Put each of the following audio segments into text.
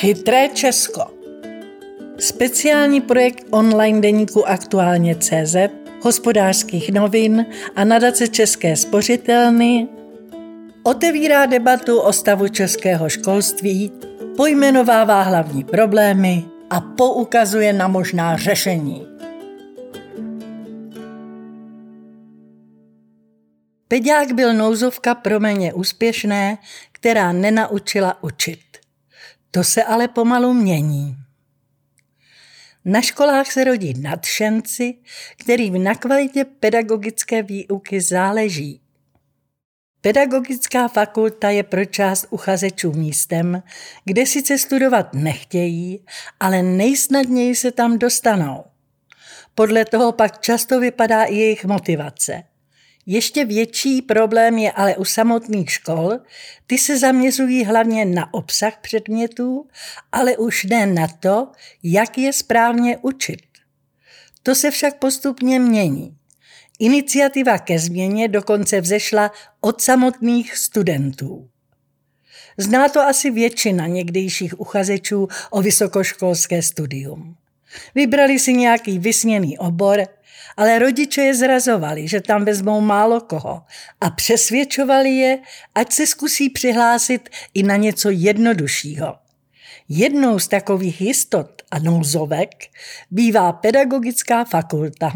Chytré Česko. Speciální projekt online deníku Aktuálně CZ, hospodářských novin a nadace České spořitelny otevírá debatu o stavu českého školství, pojmenovává hlavní problémy a poukazuje na možná řešení. Peďák byl nouzovka pro méně úspěšné, která nenaučila učit. To se ale pomalu mění. Na školách se rodí nadšenci, kterým na kvalitě pedagogické výuky záleží. Pedagogická fakulta je pro část uchazečů místem, kde sice studovat nechtějí, ale nejsnadněji se tam dostanou. Podle toho pak často vypadá i jejich motivace. Ještě větší problém je ale u samotných škol. Ty se zaměřují hlavně na obsah předmětů, ale už ne na to, jak je správně učit. To se však postupně mění. Iniciativa ke změně dokonce vzešla od samotných studentů. Zná to asi většina někdejších uchazečů o vysokoškolské studium. Vybrali si nějaký vysněný obor, ale rodiče je zrazovali, že tam vezmou málo koho a přesvědčovali je, ať se zkusí přihlásit i na něco jednoduššího. Jednou z takových jistot a nouzovek bývá pedagogická fakulta.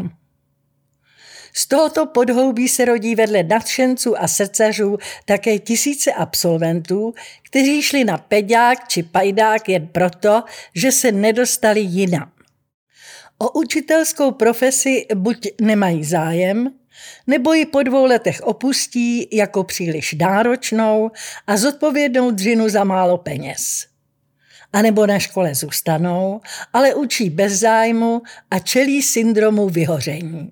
Z tohoto podhoubí se rodí vedle nadšenců a srdcařů také tisíce absolventů, kteří šli na peďák či pajdák jen proto, že se nedostali jinam. O učitelskou profesi buď nemají zájem, nebo ji po dvou letech opustí jako příliš náročnou a zodpovědnou dřinu za málo peněz. A nebo na škole zůstanou, ale učí bez zájmu a čelí syndromu vyhoření.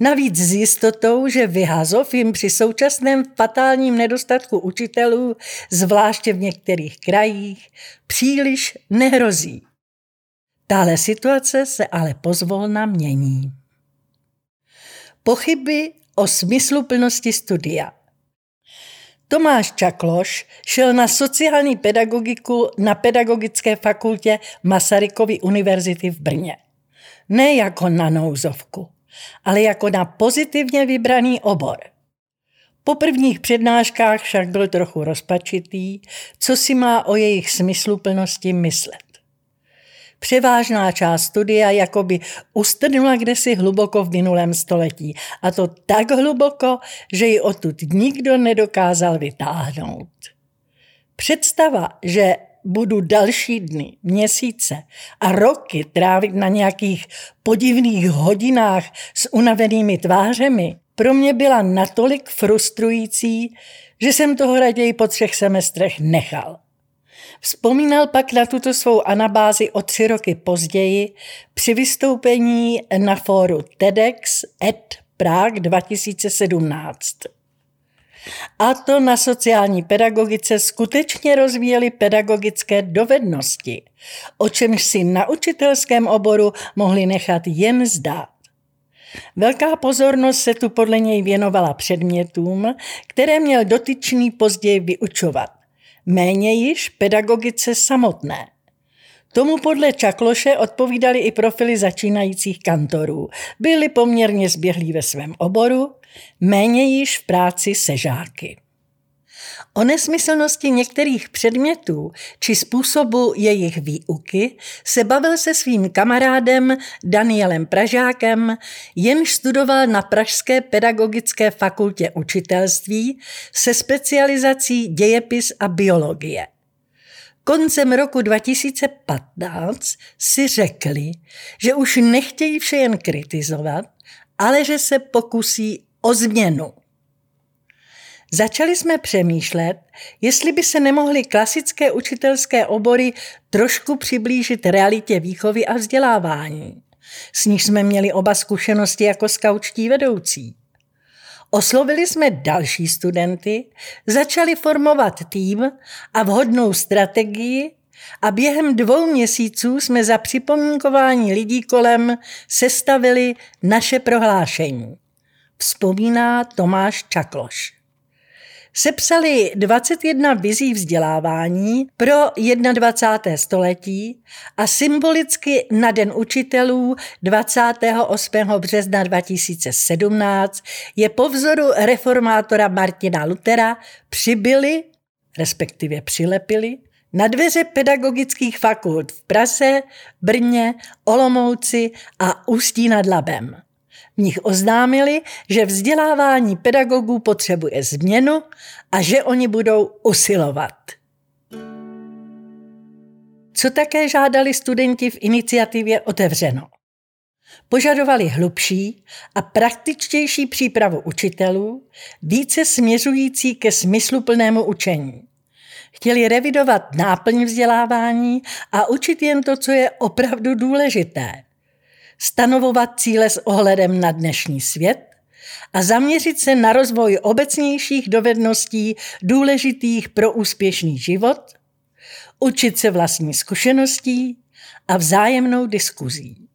Navíc s jistotou, že vyhazov jim při současném fatálním nedostatku učitelů, zvláště v některých krajích, příliš nehrozí. Tahle situace se ale pozvolna mění. Pochyby o smysluplnosti studia. Tomáš Čakloš šel na sociální pedagogiku na Pedagogické fakultě Masarykovy univerzity v Brně. Ne jako na nouzovku, ale jako na pozitivně vybraný obor. Po prvních přednáškách však byl trochu rozpačitý, co si má o jejich smysluplnosti myslet. Převážná část studia jakoby ustrnula kdesi hluboko v minulém století. A to tak hluboko, že ji odtud nikdo nedokázal vytáhnout. Představa, že budu další dny, měsíce a roky trávit na nějakých podivných hodinách s unavenými tvářemi, pro mě byla natolik frustrující, že jsem toho raději po třech semestrech nechal. Vzpomínal pak na tuto svou anabázi o tři roky později při vystoupení na fóru TEDx ED Prague 2017. A to na sociální pedagogice skutečně rozvíjeli pedagogické dovednosti, o čemž si na učitelském oboru mohli nechat jen zdát. Velká pozornost se tu podle něj věnovala předmětům, které měl dotyčný později vyučovat méně již pedagogice samotné. Tomu podle Čakloše odpovídali i profily začínajících kantorů. Byli poměrně zběhlí ve svém oboru, méně již v práci se žáky. O nesmyslnosti některých předmětů či způsobu jejich výuky se bavil se svým kamarádem Danielem Pražákem, jenž studoval na Pražské pedagogické fakultě učitelství se specializací dějepis a biologie. Koncem roku 2015 si řekli, že už nechtějí vše jen kritizovat, ale že se pokusí o změnu. Začali jsme přemýšlet, jestli by se nemohly klasické učitelské obory trošku přiblížit realitě výchovy a vzdělávání. S níž jsme měli oba zkušenosti jako skaučtí vedoucí. Oslovili jsme další studenty, začali formovat tým a vhodnou strategii a během dvou měsíců jsme za připomínkování lidí kolem sestavili naše prohlášení. Vzpomíná Tomáš Čakloš. Sepsali 21 vizí vzdělávání pro 21. století a symbolicky na Den učitelů 28. března 2017 je po vzoru reformátora Martina Lutera přibyli, respektive přilepili, na dveře pedagogických fakult v Praze, Brně, Olomouci a Ústí nad Labem. V nich oznámili, že vzdělávání pedagogů potřebuje změnu a že oni budou usilovat. Co také žádali studenti v iniciativě Otevřeno? Požadovali hlubší a praktičtější přípravu učitelů, více směřující ke smysluplnému učení. Chtěli revidovat náplň vzdělávání a učit jen to, co je opravdu důležité – stanovovat cíle s ohledem na dnešní svět a zaměřit se na rozvoj obecnějších dovedností důležitých pro úspěšný život, učit se vlastní zkušeností a vzájemnou diskuzí.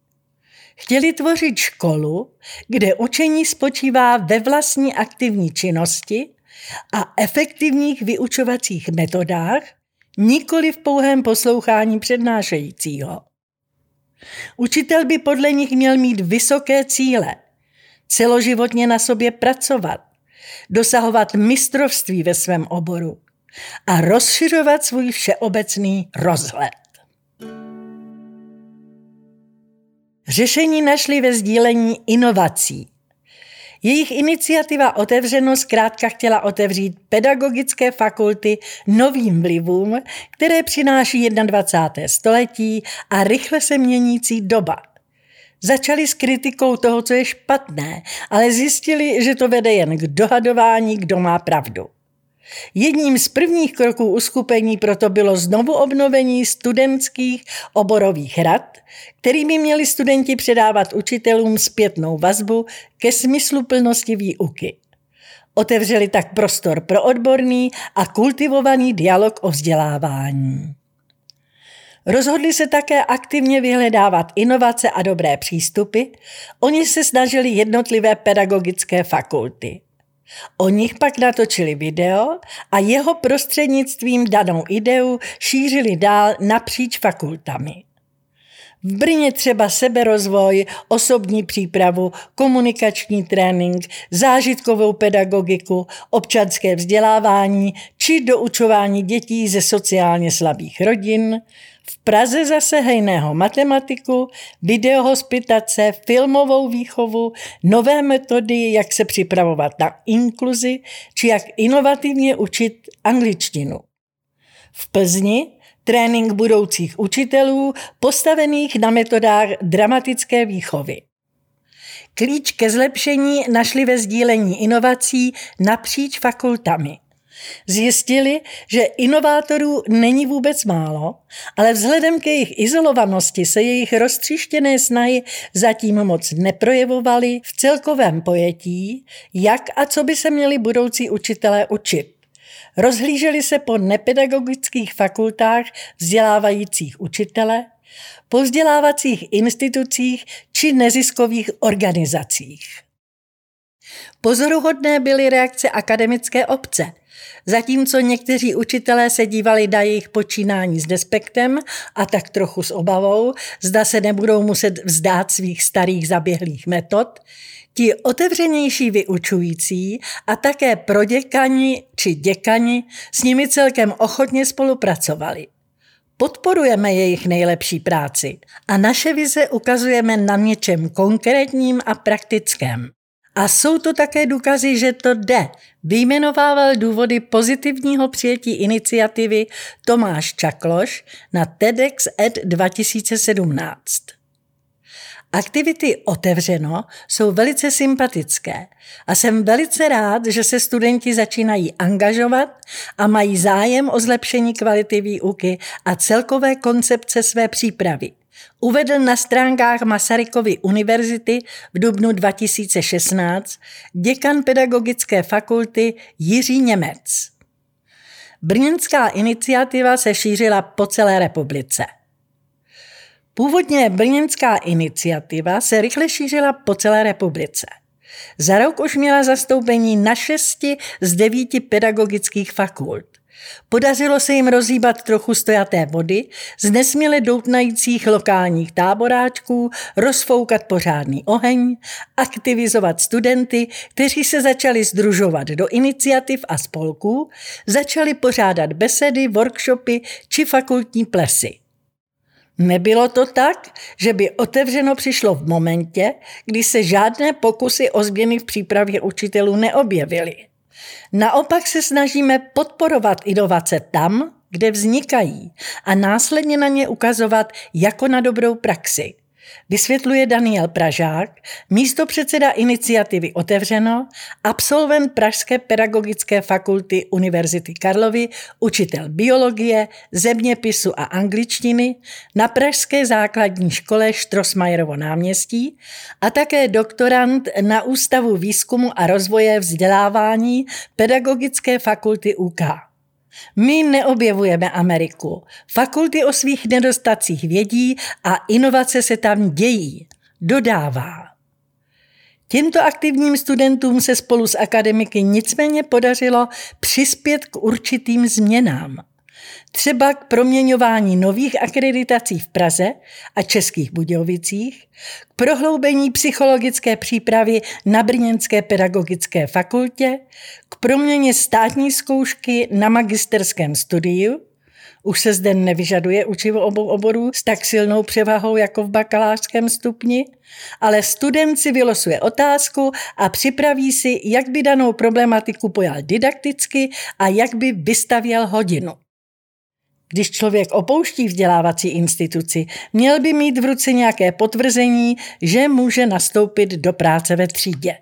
Chtěli tvořit školu, kde učení spočívá ve vlastní aktivní činnosti a efektivních vyučovacích metodách, nikoli v pouhém poslouchání přednášejícího. Učitel by podle nich měl mít vysoké cíle, celoživotně na sobě pracovat, dosahovat mistrovství ve svém oboru a rozšiřovat svůj všeobecný rozhled. Řešení našli ve sdílení inovací, jejich iniciativa Otevřeno zkrátka chtěla otevřít pedagogické fakulty novým vlivům, které přináší 21. století a rychle se měnící doba. Začali s kritikou toho, co je špatné, ale zjistili, že to vede jen k dohadování, kdo má pravdu. Jedním z prvních kroků uskupení proto bylo znovu obnovení studentských oborových rad, kterými měli studenti předávat učitelům zpětnou vazbu ke smysluplnosti výuky. Otevřeli tak prostor pro odborný a kultivovaný dialog o vzdělávání. Rozhodli se také aktivně vyhledávat inovace a dobré přístupy, oni se snažili jednotlivé pedagogické fakulty. O nich pak natočili video a jeho prostřednictvím danou ideu šířili dál napříč fakultami. V Brně třeba seberozvoj, osobní přípravu, komunikační trénink, zážitkovou pedagogiku, občanské vzdělávání či doučování dětí ze sociálně slabých rodin, Praze zase hejného matematiku, videohospitace, filmovou výchovu, nové metody, jak se připravovat na inkluzi, či jak inovativně učit angličtinu. V Plzni trénink budoucích učitelů postavených na metodách dramatické výchovy. Klíč ke zlepšení našli ve sdílení inovací napříč fakultami. Zjistili, že inovátorů není vůbec málo, ale vzhledem k jejich izolovanosti se jejich roztříštěné snahy zatím moc neprojevovaly v celkovém pojetí, jak a co by se měli budoucí učitelé učit. Rozhlíželi se po nepedagogických fakultách vzdělávajících učitele, po vzdělávacích institucích či neziskových organizacích. Pozoruhodné byly reakce akademické obce, zatímco někteří učitelé se dívali na jejich počínání s despektem a tak trochu s obavou, zda se nebudou muset vzdát svých starých zaběhlých metod, Ti otevřenější vyučující a také proděkani či děkani s nimi celkem ochotně spolupracovali. Podporujeme jejich nejlepší práci a naše vize ukazujeme na něčem konkrétním a praktickém. A jsou to také důkazy, že to jde. Vyjmenovával důvody pozitivního přijetí iniciativy Tomáš Čakloš na TEDx Ed 2017. Aktivity Otevřeno jsou velice sympatické a jsem velice rád, že se studenti začínají angažovat a mají zájem o zlepšení kvality výuky a celkové koncepce své přípravy. Uvedl na stránkách Masarykovy univerzity v dubnu 2016 děkan pedagogické fakulty Jiří Němec. Brněnská iniciativa se šířila po celé republice. Původně brněnská iniciativa se rychle šířila po celé republice. Za rok už měla zastoupení na šesti z devíti pedagogických fakult. Podařilo se jim rozhýbat trochu stojaté vody, z nesměle doutnajících lokálních táboráčků, rozfoukat pořádný oheň, aktivizovat studenty, kteří se začali združovat do iniciativ a spolků, začali pořádat besedy, workshopy či fakultní plesy. Nebylo to tak, že by otevřeno přišlo v momentě, kdy se žádné pokusy o změny v přípravě učitelů neobjevily. Naopak se snažíme podporovat inovace tam, kde vznikají a následně na ně ukazovat jako na dobrou praxi. Vysvětluje Daniel Pražák, místo předseda iniciativy Otevřeno, absolvent Pražské pedagogické fakulty Univerzity Karlovy, učitel biologie, zeměpisu a angličtiny na Pražské základní škole Štrosmajerovo náměstí a také doktorant na Ústavu výzkumu a rozvoje vzdělávání Pedagogické fakulty UK. My neobjevujeme Ameriku. Fakulty o svých nedostacích vědí a inovace se tam dějí. Dodává. Těmto aktivním studentům se spolu s akademiky nicméně podařilo přispět k určitým změnám třeba k proměňování nových akreditací v Praze a Českých Budějovicích, k prohloubení psychologické přípravy na Brněnské pedagogické fakultě, k proměně státní zkoušky na magisterském studiu, už se zde nevyžaduje učivo obou oborů s tak silnou převahou jako v bakalářském stupni, ale student si vylosuje otázku a připraví si, jak by danou problematiku pojal didakticky a jak by vystavěl hodinu. Když člověk opouští vzdělávací instituci, měl by mít v ruce nějaké potvrzení, že může nastoupit do práce ve třídě.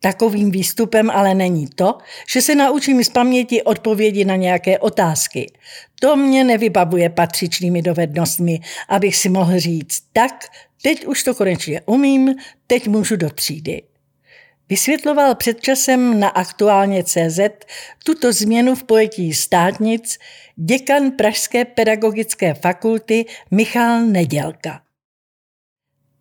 Takovým výstupem ale není to, že se naučím z paměti odpovědi na nějaké otázky. To mě nevybavuje patřičnými dovednostmi, abych si mohl říct, tak, teď už to konečně umím, teď můžu do třídy. Vysvětloval před časem na aktuálně CZ tuto změnu v pojetí státnic děkan Pražské pedagogické fakulty Michal Nedělka.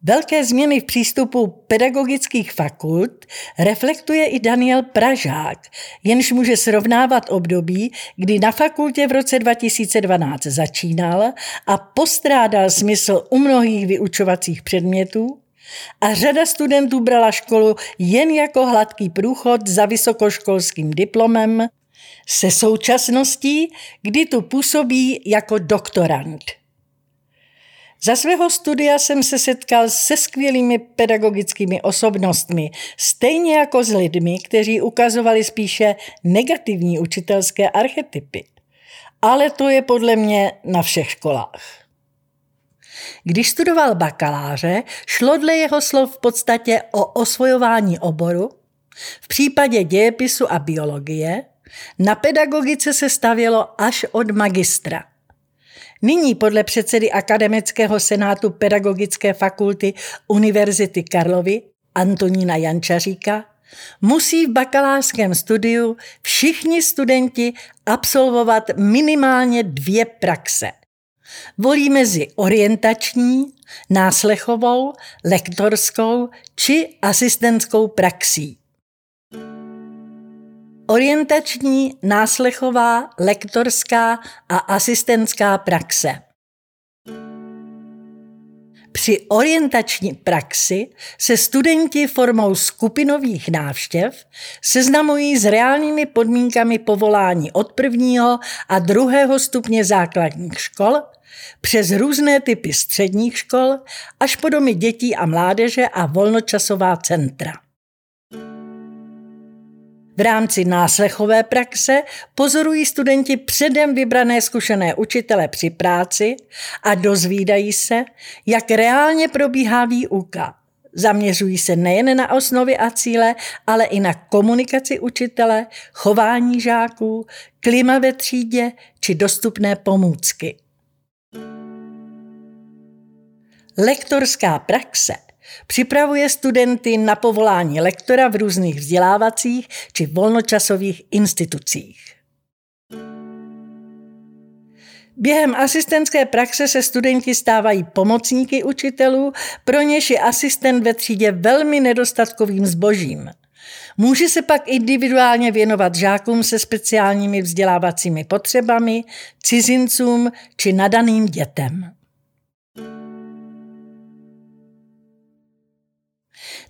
Velké změny v přístupu pedagogických fakult reflektuje i Daniel Pražák, jenž může srovnávat období, kdy na fakultě v roce 2012 začínal a postrádal smysl u mnohých vyučovacích předmětů a řada studentů brala školu jen jako hladký průchod za vysokoškolským diplomem se současností, kdy tu působí jako doktorant. Za svého studia jsem se setkal se skvělými pedagogickými osobnostmi, stejně jako s lidmi, kteří ukazovali spíše negativní učitelské archetypy. Ale to je podle mě na všech školách. Když studoval bakaláře, šlo dle jeho slov v podstatě o osvojování oboru. V případě dějepisu a biologie na pedagogice se stavělo až od magistra. Nyní podle předsedy Akademického senátu Pedagogické fakulty Univerzity Karlovy Antonína Jančaříka musí v bakalářském studiu všichni studenti absolvovat minimálně dvě praxe – Volí mezi orientační, náslechovou, lektorskou či asistentskou praxí. Orientační, náslechová, lektorská a asistentská praxe. Při orientační praxi se studenti formou skupinových návštěv seznamují s reálnými podmínkami povolání od prvního a druhého stupně základních škol přes různé typy středních škol až po domy dětí a mládeže a volnočasová centra. V rámci náslechové praxe pozorují studenti předem vybrané zkušené učitele při práci a dozvídají se, jak reálně probíhá výuka. Zaměřují se nejen na osnovy a cíle, ale i na komunikaci učitele, chování žáků, klima ve třídě či dostupné pomůcky. Lektorská praxe připravuje studenty na povolání lektora v různých vzdělávacích či volnočasových institucích. Během asistentské praxe se studenti stávají pomocníky učitelů, pro něž je asistent ve třídě velmi nedostatkovým zbožím. Může se pak individuálně věnovat žákům se speciálními vzdělávacími potřebami, cizincům či nadaným dětem.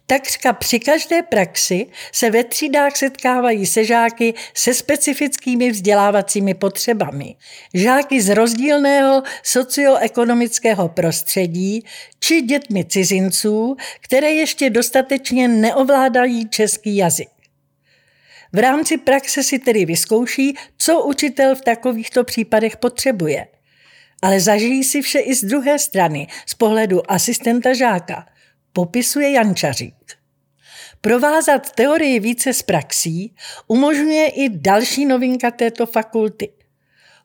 Takřka při každé praxi se ve třídách setkávají se žáky se specifickými vzdělávacími potřebami. Žáky z rozdílného socioekonomického prostředí či dětmi cizinců, které ještě dostatečně neovládají český jazyk. V rámci praxe si tedy vyzkouší, co učitel v takovýchto případech potřebuje. Ale zažijí si vše i z druhé strany, z pohledu asistenta žáka – popisuje Jančařík. Provázat teorii více z praxí umožňuje i další novinka této fakulty.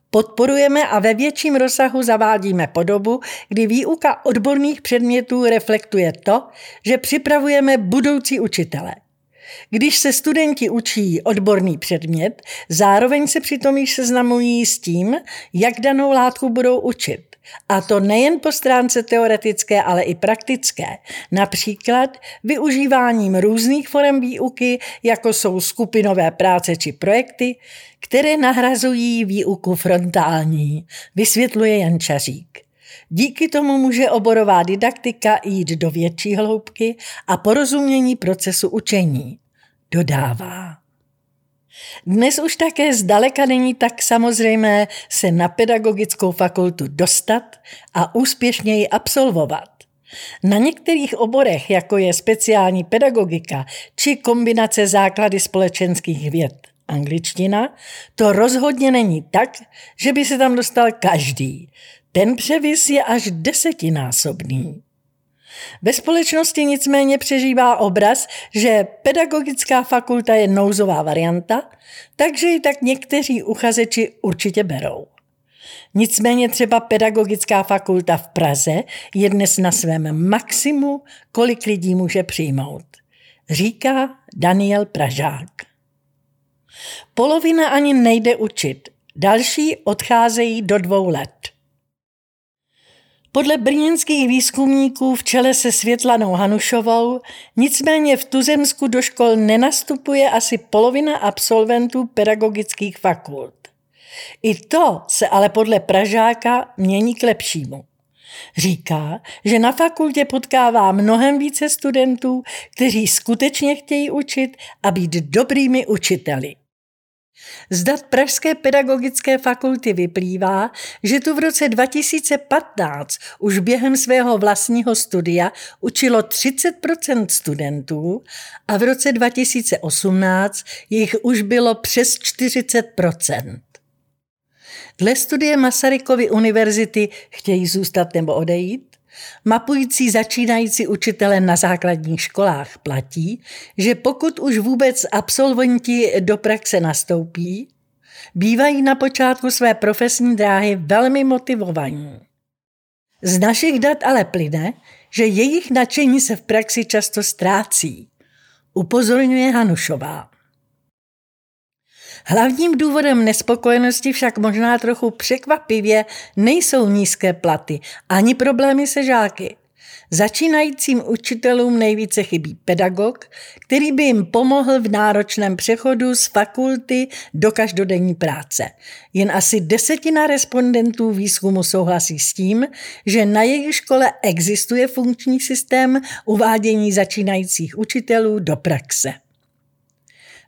Podporujeme a ve větším rozsahu zavádíme podobu, kdy výuka odborných předmětů reflektuje to, že připravujeme budoucí učitele. Když se studenti učí odborný předmět, zároveň se přitom již seznamují s tím, jak danou látku budou učit. A to nejen po stránce teoretické, ale i praktické. Například využíváním různých forem výuky, jako jsou skupinové práce či projekty, které nahrazují výuku frontální, vysvětluje Jan Čařík. Díky tomu může oborová didaktika jít do větší hloubky a porozumění procesu učení. Dodává. Dnes už také zdaleka není tak samozřejmé se na pedagogickou fakultu dostat a úspěšně ji absolvovat. Na některých oborech, jako je speciální pedagogika či kombinace základy společenských věd, angličtina, to rozhodně není tak, že by se tam dostal každý. Ten převis je až desetinásobný. Ve společnosti nicméně přežívá obraz, že pedagogická fakulta je nouzová varianta, takže ji tak někteří uchazeči určitě berou. Nicméně třeba pedagogická fakulta v Praze je dnes na svém maximu, kolik lidí může přijmout. Říká Daniel Pražák. Polovina ani nejde učit, další odcházejí do dvou let. Podle brněnských výzkumníků v čele se Světlanou Hanušovou nicméně v Tuzemsku do škol nenastupuje asi polovina absolventů pedagogických fakult. I to se ale podle Pražáka mění k lepšímu. Říká, že na fakultě potkává mnohem více studentů, kteří skutečně chtějí učit a být dobrými učiteli. Z dat Pražské pedagogické fakulty vyplývá, že tu v roce 2015 už během svého vlastního studia učilo 30% studentů a v roce 2018 jich už bylo přes 40% Dle studie Masarykovy univerzity chtějí zůstat nebo odejít? Mapující začínající učitele na základních školách platí, že pokud už vůbec absolventi do praxe nastoupí, bývají na počátku své profesní dráhy velmi motivovaní. Z našich dat ale plyne, že jejich nadšení se v praxi často ztrácí, upozorňuje Hanušová. Hlavním důvodem nespokojenosti však možná trochu překvapivě nejsou nízké platy ani problémy se žáky. Začínajícím učitelům nejvíce chybí pedagog, který by jim pomohl v náročném přechodu z fakulty do každodenní práce. Jen asi desetina respondentů výzkumu souhlasí s tím, že na jejich škole existuje funkční systém uvádění začínajících učitelů do praxe.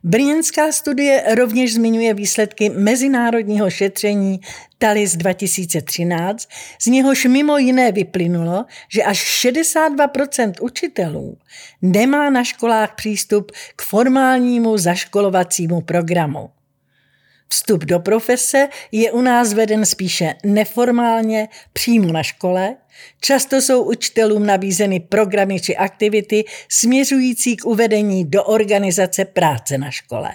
Brněnská studie rovněž zmiňuje výsledky mezinárodního šetření TALIS 2013, z něhož mimo jiné vyplynulo, že až 62% učitelů nemá na školách přístup k formálnímu zaškolovacímu programu. Vstup do profese je u nás veden spíše neformálně, přímo na škole. Často jsou učitelům nabízeny programy či aktivity směřující k uvedení do organizace práce na škole.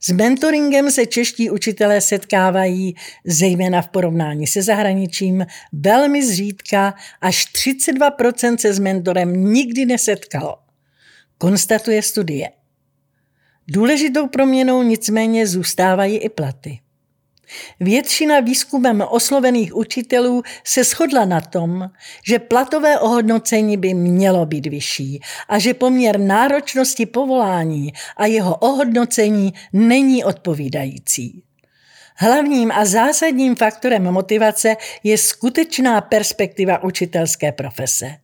S mentoringem se čeští učitelé setkávají, zejména v porovnání se zahraničím, velmi zřídka, až 32% se s mentorem nikdy nesetkalo. Konstatuje studie. Důležitou proměnou nicméně zůstávají i platy. Většina výzkumem oslovených učitelů se shodla na tom, že platové ohodnocení by mělo být vyšší a že poměr náročnosti povolání a jeho ohodnocení není odpovídající. Hlavním a zásadním faktorem motivace je skutečná perspektiva učitelské profese.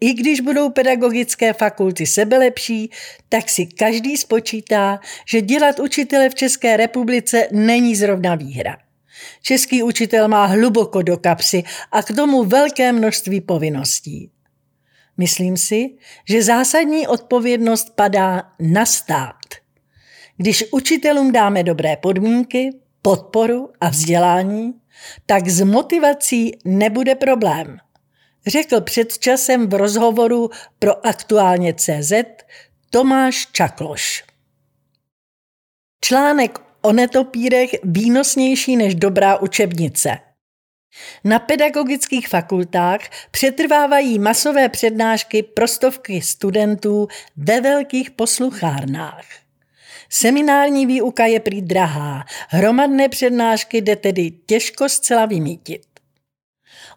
I když budou pedagogické fakulty sebelepší, tak si každý spočítá, že dělat učitele v České republice není zrovna výhra. Český učitel má hluboko do kapsy a k tomu velké množství povinností. Myslím si, že zásadní odpovědnost padá na stát. Když učitelům dáme dobré podmínky, podporu a vzdělání, tak s motivací nebude problém. Řekl před časem v rozhovoru pro aktuálně CZ Tomáš Čakloš. Článek o netopírech výnosnější než dobrá učebnice. Na pedagogických fakultách přetrvávají masové přednášky prostovky studentů ve velkých posluchárnách. Seminární výuka je prý drahá, hromadné přednášky jde tedy těžko zcela vymítit.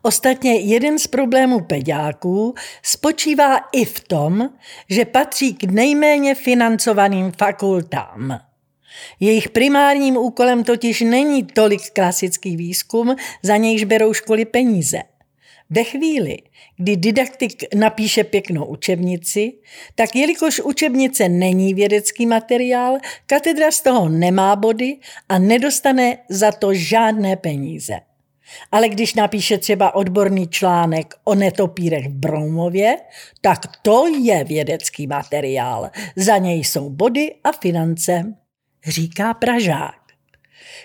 Ostatně jeden z problémů peďáků spočívá i v tom, že patří k nejméně financovaným fakultám. Jejich primárním úkolem totiž není tolik klasický výzkum, za nějž berou školy peníze. Ve chvíli, kdy didaktik napíše pěknou učebnici, tak jelikož učebnice není vědecký materiál, katedra z toho nemá body a nedostane za to žádné peníze. Ale když napíše třeba odborný článek o netopírech v Broumově, tak to je vědecký materiál. Za něj jsou body a finance, říká Pražák.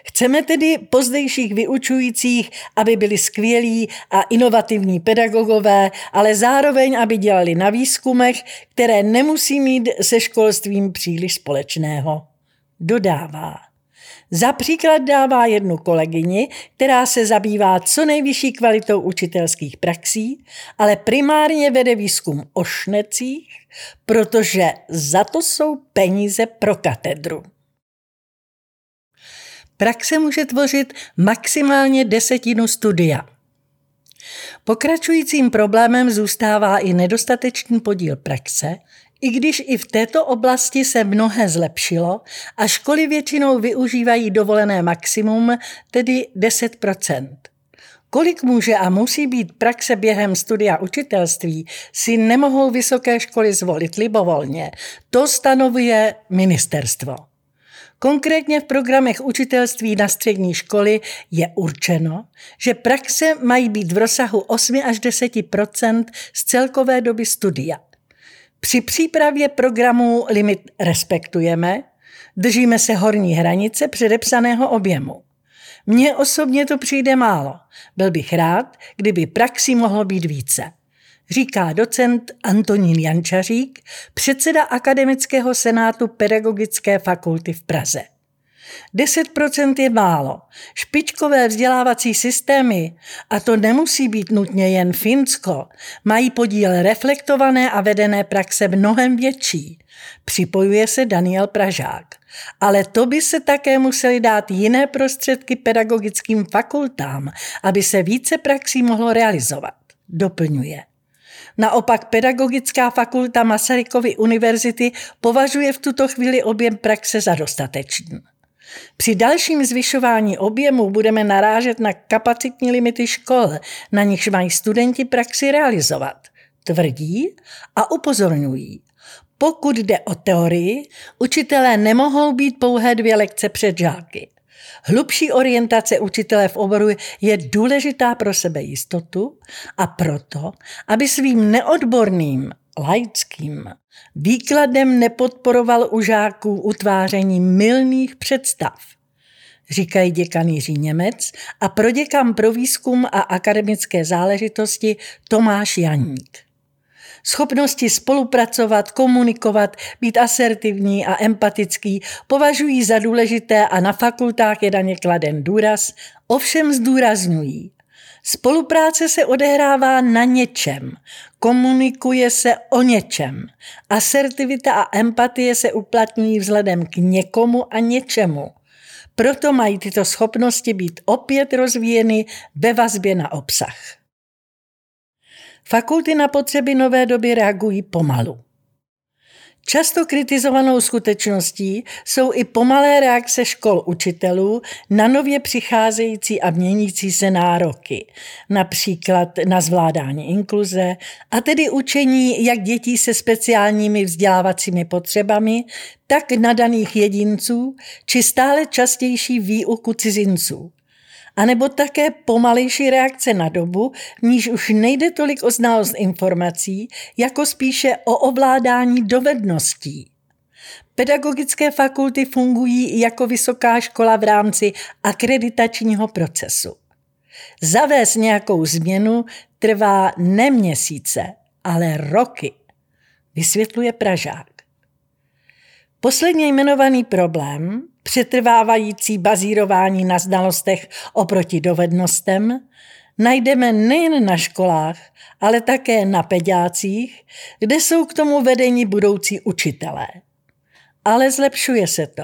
Chceme tedy pozdejších vyučujících, aby byli skvělí a inovativní pedagogové, ale zároveň, aby dělali na výzkumech, které nemusí mít se školstvím příliš společného. Dodává. Za příklad dává jednu kolegyni, která se zabývá co nejvyšší kvalitou učitelských praxí, ale primárně vede výzkum o šnecích, protože za to jsou peníze pro katedru. Praxe může tvořit maximálně desetinu studia. Pokračujícím problémem zůstává i nedostatečný podíl praxe, i když i v této oblasti se mnohé zlepšilo a školy většinou využívají dovolené maximum, tedy 10% Kolik může a musí být praxe během studia učitelství, si nemohou vysoké školy zvolit libovolně. To stanovuje ministerstvo. Konkrétně v programech učitelství na střední školy je určeno, že praxe mají být v rozsahu 8 až 10% z celkové doby studia. Při přípravě programů limit respektujeme, držíme se horní hranice předepsaného objemu. Mně osobně to přijde málo. Byl bych rád, kdyby praxi mohlo být více říká docent Antonín Jančařík, předseda Akademického senátu Pedagogické fakulty v Praze. 10% je málo. Špičkové vzdělávací systémy, a to nemusí být nutně jen Finsko, mají podíl reflektované a vedené praxe mnohem větší. Připojuje se Daniel Pražák. Ale to by se také museli dát jiné prostředky pedagogickým fakultám, aby se více praxí mohlo realizovat. Doplňuje. Naopak Pedagogická fakulta Masarykovy univerzity považuje v tuto chvíli objem praxe za dostatečný. Při dalším zvyšování objemu budeme narážet na kapacitní limity škol, na nichž mají studenti praxi realizovat, tvrdí a upozorňují. Pokud jde o teorii, učitelé nemohou být pouhé dvě lekce před žáky. Hlubší orientace učitele v oboru je důležitá pro sebe jistotu a proto, aby svým neodborným, laickým výkladem nepodporoval u žáků utváření mylných představ říkají děkan Jiří Němec a proděkan pro výzkum a akademické záležitosti Tomáš Janík. Schopnosti spolupracovat, komunikovat, být asertivní a empatický považují za důležité a na fakultách je daně kladen důraz, ovšem zdůrazňují. Spolupráce se odehrává na něčem, komunikuje se o něčem. Asertivita a empatie se uplatňují vzhledem k někomu a něčemu. proto mají tyto schopnosti být opět rozvíjeny ve vazbě na obsah. Fakulty na potřeby nové doby reagují pomalu. Často kritizovanou skutečností jsou i pomalé reakce škol učitelů na nově přicházející a měnící se nároky, například na zvládání inkluze, a tedy učení jak dětí se speciálními vzdělávacími potřebami, tak nadaných jedinců, či stále častější výuku cizinců anebo také pomalejší reakce na dobu, v níž už nejde tolik o znalost informací, jako spíše o ovládání dovedností. Pedagogické fakulty fungují jako vysoká škola v rámci akreditačního procesu. Zavést nějakou změnu trvá ne měsíce, ale roky, vysvětluje Pražák. Posledně jmenovaný problém, přetrvávající bazírování na znalostech oproti dovednostem, najdeme nejen na školách, ale také na pedácích, kde jsou k tomu vedení budoucí učitelé. Ale zlepšuje se to.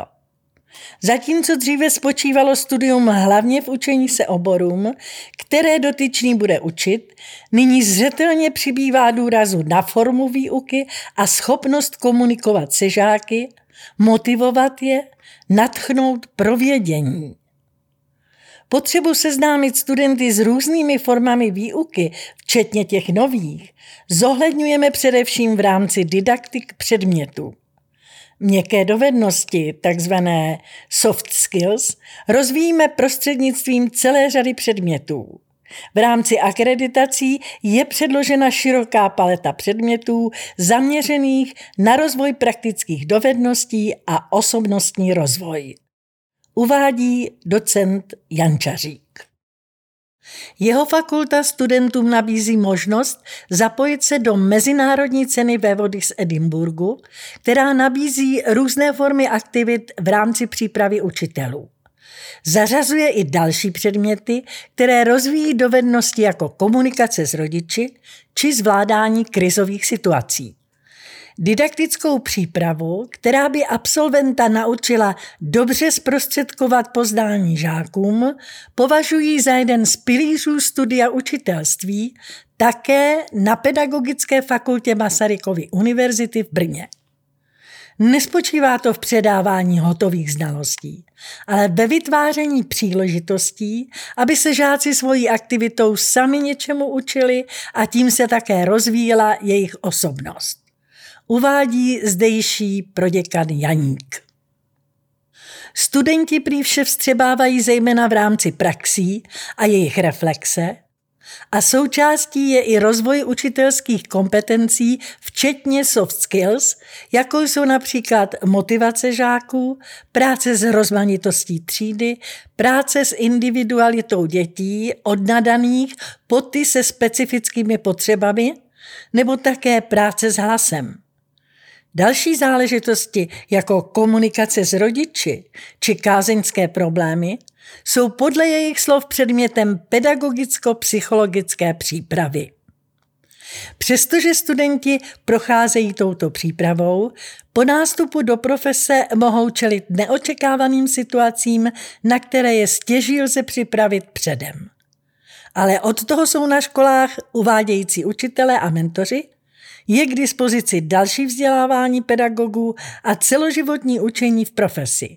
Zatímco dříve spočívalo studium hlavně v učení se oborům, které dotyčný bude učit, nyní zřetelně přibývá důrazu na formu výuky a schopnost komunikovat se žáky motivovat je, natchnout provědění. Potřebu seznámit studenty s různými formami výuky, včetně těch nových, zohledňujeme především v rámci didaktik předmětů. Měkké dovednosti, takzvané soft skills, rozvíjíme prostřednictvím celé řady předmětů. V rámci akreditací je předložena široká paleta předmětů zaměřených na rozvoj praktických dovedností a osobnostní rozvoj. Uvádí docent Jančařík. Jeho fakulta studentům nabízí možnost zapojit se do mezinárodní ceny vody z Edinburgu, která nabízí různé formy aktivit v rámci přípravy učitelů. Zařazuje i další předměty, které rozvíjí dovednosti jako komunikace s rodiči či zvládání krizových situací. Didaktickou přípravu, která by absolventa naučila dobře zprostředkovat poznání žákům, považují za jeden z pilířů studia učitelství také na Pedagogické fakultě Masarykovy univerzity v Brně. Nespočívá to v předávání hotových znalostí, ale ve vytváření příležitostí, aby se žáci svojí aktivitou sami něčemu učili a tím se také rozvíjela jejich osobnost. Uvádí zdejší proděkan Janík. Studenti prý vše vstřebávají zejména v rámci praxí a jejich reflexe, a součástí je i rozvoj učitelských kompetencí, včetně soft skills, jako jsou například motivace žáků, práce s rozmanitostí třídy, práce s individualitou dětí od nadaných po ty se specifickými potřebami, nebo také práce s hlasem. Další záležitosti jako komunikace s rodiči či kázeňské problémy jsou podle jejich slov předmětem pedagogicko-psychologické přípravy. Přestože studenti procházejí touto přípravou, po nástupu do profese mohou čelit neočekávaným situacím, na které je stěží lze připravit předem. Ale od toho jsou na školách uvádějící učitelé a mentoři, je k dispozici další vzdělávání pedagogů a celoživotní učení v profesi.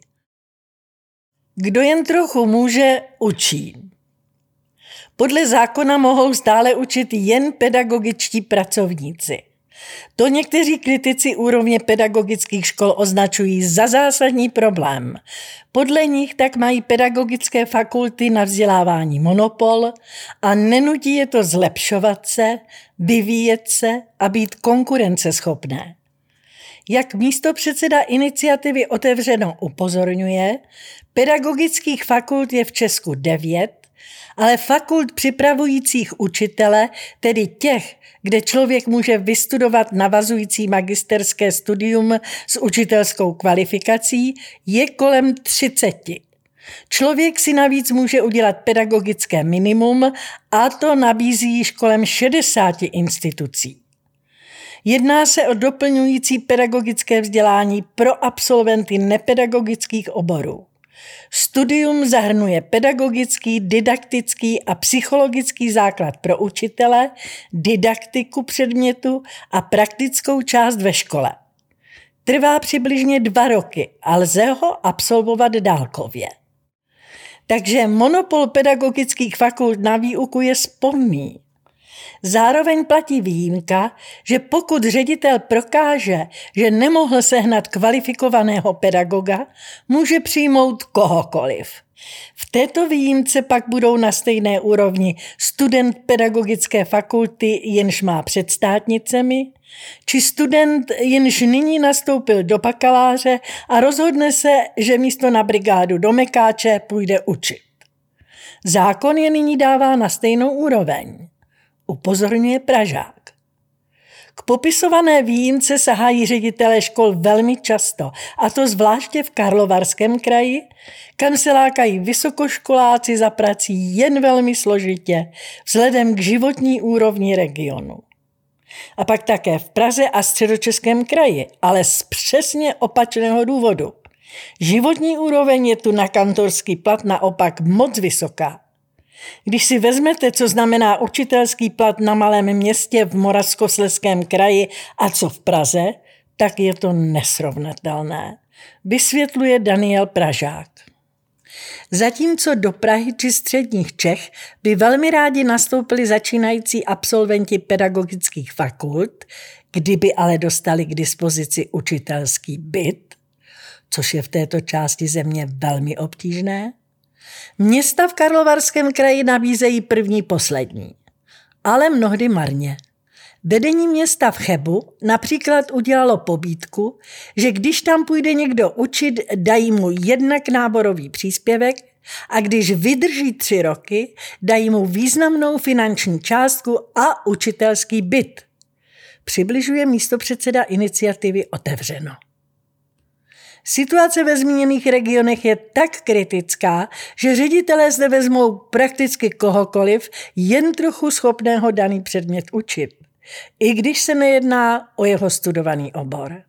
Kdo jen trochu může, učí. Podle zákona mohou stále učit jen pedagogičtí pracovníci. To někteří kritici úrovně pedagogických škol označují za zásadní problém. Podle nich tak mají pedagogické fakulty na vzdělávání monopol a nenutí je to zlepšovat se, vyvíjet se a být konkurenceschopné. Jak místo předseda iniciativy otevřeno upozorňuje, pedagogických fakult je v Česku devět, ale fakult připravujících učitele, tedy těch, kde člověk může vystudovat navazující magisterské studium s učitelskou kvalifikací, je kolem třiceti. Člověk si navíc může udělat pedagogické minimum a to nabízí již kolem 60 institucí. Jedná se o doplňující pedagogické vzdělání pro absolventy nepedagogických oborů. Studium zahrnuje pedagogický, didaktický a psychologický základ pro učitele, didaktiku předmětu a praktickou část ve škole. Trvá přibližně dva roky a lze ho absolvovat dálkově. Takže monopol pedagogických fakult na výuku je sporný. Zároveň platí výjimka, že pokud ředitel prokáže, že nemohl sehnat kvalifikovaného pedagoga, může přijmout kohokoliv. V této výjimce pak budou na stejné úrovni student pedagogické fakulty, jenž má před státnicemi, či student, jenž nyní nastoupil do bakaláře a rozhodne se, že místo na brigádu do Mekáče půjde učit. Zákon je nyní dává na stejnou úroveň upozorňuje Pražák. K popisované výjimce sahají ředitelé škol velmi často, a to zvláště v Karlovarském kraji, kam se lákají vysokoškoláci za prací jen velmi složitě, vzhledem k životní úrovni regionu. A pak také v Praze a středočeském kraji, ale z přesně opačného důvodu. Životní úroveň je tu na kantorský plat naopak moc vysoká. Když si vezmete, co znamená učitelský plat na malém městě v Moravskosleském kraji a co v Praze, tak je to nesrovnatelné, vysvětluje Daniel Pražák. Zatímco do Prahy či středních Čech by velmi rádi nastoupili začínající absolventi pedagogických fakult, kdyby ale dostali k dispozici učitelský byt, což je v této části země velmi obtížné, Města v Karlovarském kraji nabízejí první poslední, ale mnohdy marně. Vedení města v Chebu například udělalo pobídku, že když tam půjde někdo učit, dají mu jednak náborový příspěvek a když vydrží tři roky, dají mu významnou finanční částku a učitelský byt. Přibližuje místopředseda iniciativy Otevřeno. Situace ve zmíněných regionech je tak kritická, že ředitelé zde vezmou prakticky kohokoliv, jen trochu schopného daný předmět učit, i když se nejedná o jeho studovaný obor.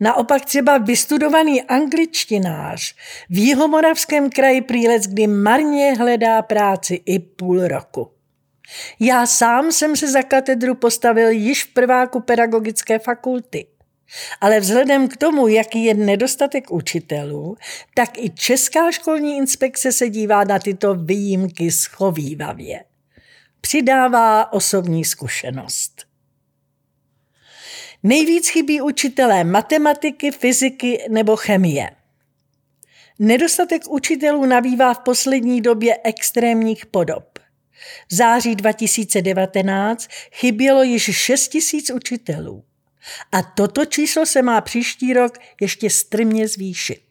Naopak třeba vystudovaný angličtinář v Jihomoravském kraji prýlec, kdy marně hledá práci i půl roku. Já sám jsem se za katedru postavil již v prváku pedagogické fakulty. Ale vzhledem k tomu, jaký je nedostatek učitelů, tak i Česká školní inspekce se dívá na tyto výjimky schovývavě. Přidává osobní zkušenost. Nejvíc chybí učitelé matematiky, fyziky nebo chemie. Nedostatek učitelů nabývá v poslední době extrémních podob. V září 2019 chybělo již 6 tisíc učitelů. A toto číslo se má příští rok ještě strmě zvýšit.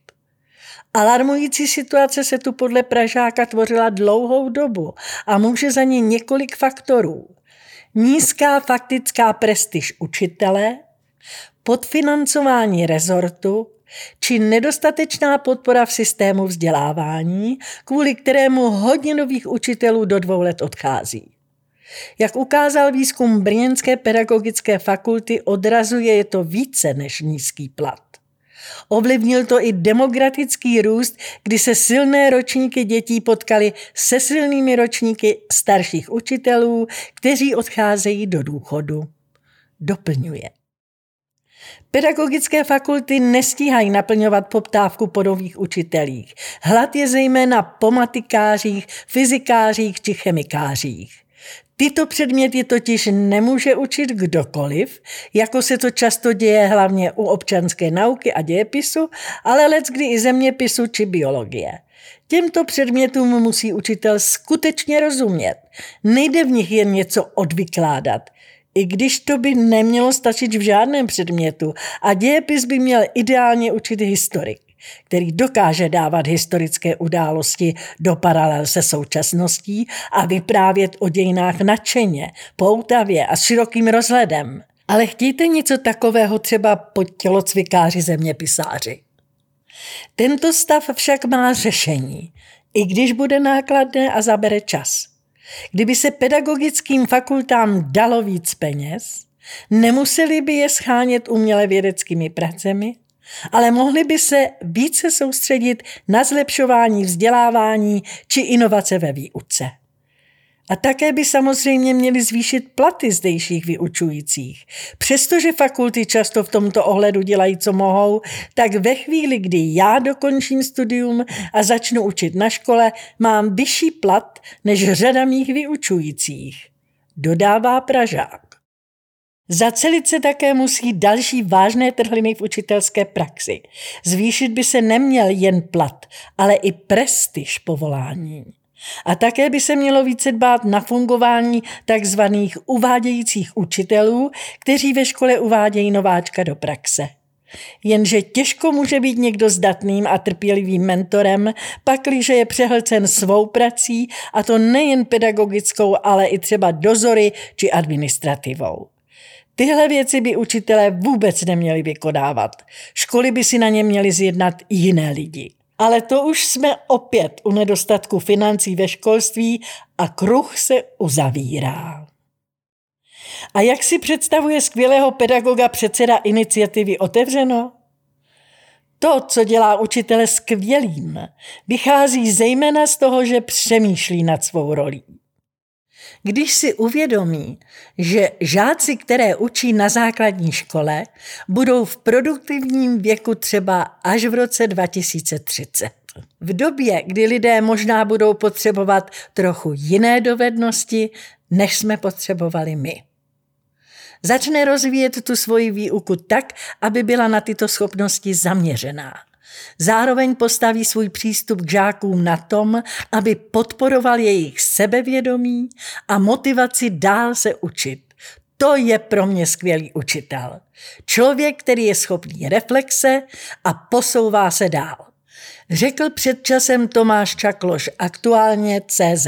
Alarmující situace se tu podle Pražáka tvořila dlouhou dobu a může za ní několik faktorů. Nízká faktická prestiž učitele, podfinancování rezortu či nedostatečná podpora v systému vzdělávání, kvůli kterému hodně nových učitelů do dvou let odchází. Jak ukázal výzkum Brněnské pedagogické fakulty, odrazuje je to více než nízký plat. Ovlivnil to i demokratický růst, kdy se silné ročníky dětí potkali se silnými ročníky starších učitelů, kteří odcházejí do důchodu. Doplňuje. Pedagogické fakulty nestíhají naplňovat poptávku po nových učitelích. Hlad je zejména po matikářích, fyzikářích či chemikářích. Tyto předměty totiž nemůže učit kdokoliv, jako se to často děje hlavně u občanské nauky a dějepisu, ale leckdy i zeměpisu či biologie. Těmto předmětům musí učitel skutečně rozumět. Nejde v nich jen něco odvykládat. I když to by nemělo stačit v žádném předmětu a dějepis by měl ideálně učit historik který dokáže dávat historické události do paralel se současností a vyprávět o dějinách nadšeně, poutavě a s širokým rozhledem. Ale chtějte něco takového třeba pod tělocvikáři zeměpisáři. Tento stav však má řešení, i když bude nákladné a zabere čas. Kdyby se pedagogickým fakultám dalo víc peněz, nemuseli by je schánět uměle vědeckými pracemi, ale mohli by se více soustředit na zlepšování vzdělávání či inovace ve výuce. A také by samozřejmě měli zvýšit platy zdejších vyučujících. Přestože fakulty často v tomto ohledu dělají, co mohou, tak ve chvíli, kdy já dokončím studium a začnu učit na škole, mám vyšší plat než řada mých vyučujících. Dodává Pražák. Zacelit se také musí další vážné trhliny v učitelské praxi. Zvýšit by se neměl jen plat, ale i prestiž povolání. A také by se mělo více dbát na fungování takzvaných uvádějících učitelů, kteří ve škole uvádějí nováčka do praxe. Jenže těžko může být někdo zdatným a trpělivým mentorem, pakliže je přehlcen svou prací, a to nejen pedagogickou, ale i třeba dozory či administrativou. Tyhle věci by učitelé vůbec neměli vykonávat. Školy by si na ně měli zjednat jiné lidi. Ale to už jsme opět u nedostatku financí ve školství a kruh se uzavírá. A jak si představuje skvělého pedagoga předseda iniciativy Otevřeno? To, co dělá učitele skvělým, vychází zejména z toho, že přemýšlí nad svou rolí. Když si uvědomí, že žáci, které učí na základní škole, budou v produktivním věku třeba až v roce 2030. V době, kdy lidé možná budou potřebovat trochu jiné dovednosti, než jsme potřebovali my. Začne rozvíjet tu svoji výuku tak, aby byla na tyto schopnosti zaměřená. Zároveň postaví svůj přístup k žákům na tom, aby podporoval jejich sebevědomí a motivaci dál se učit. To je pro mě skvělý učitel. Člověk, který je schopný reflexe a posouvá se dál. Řekl před časem Tomáš Čakloš, aktuálně CZ.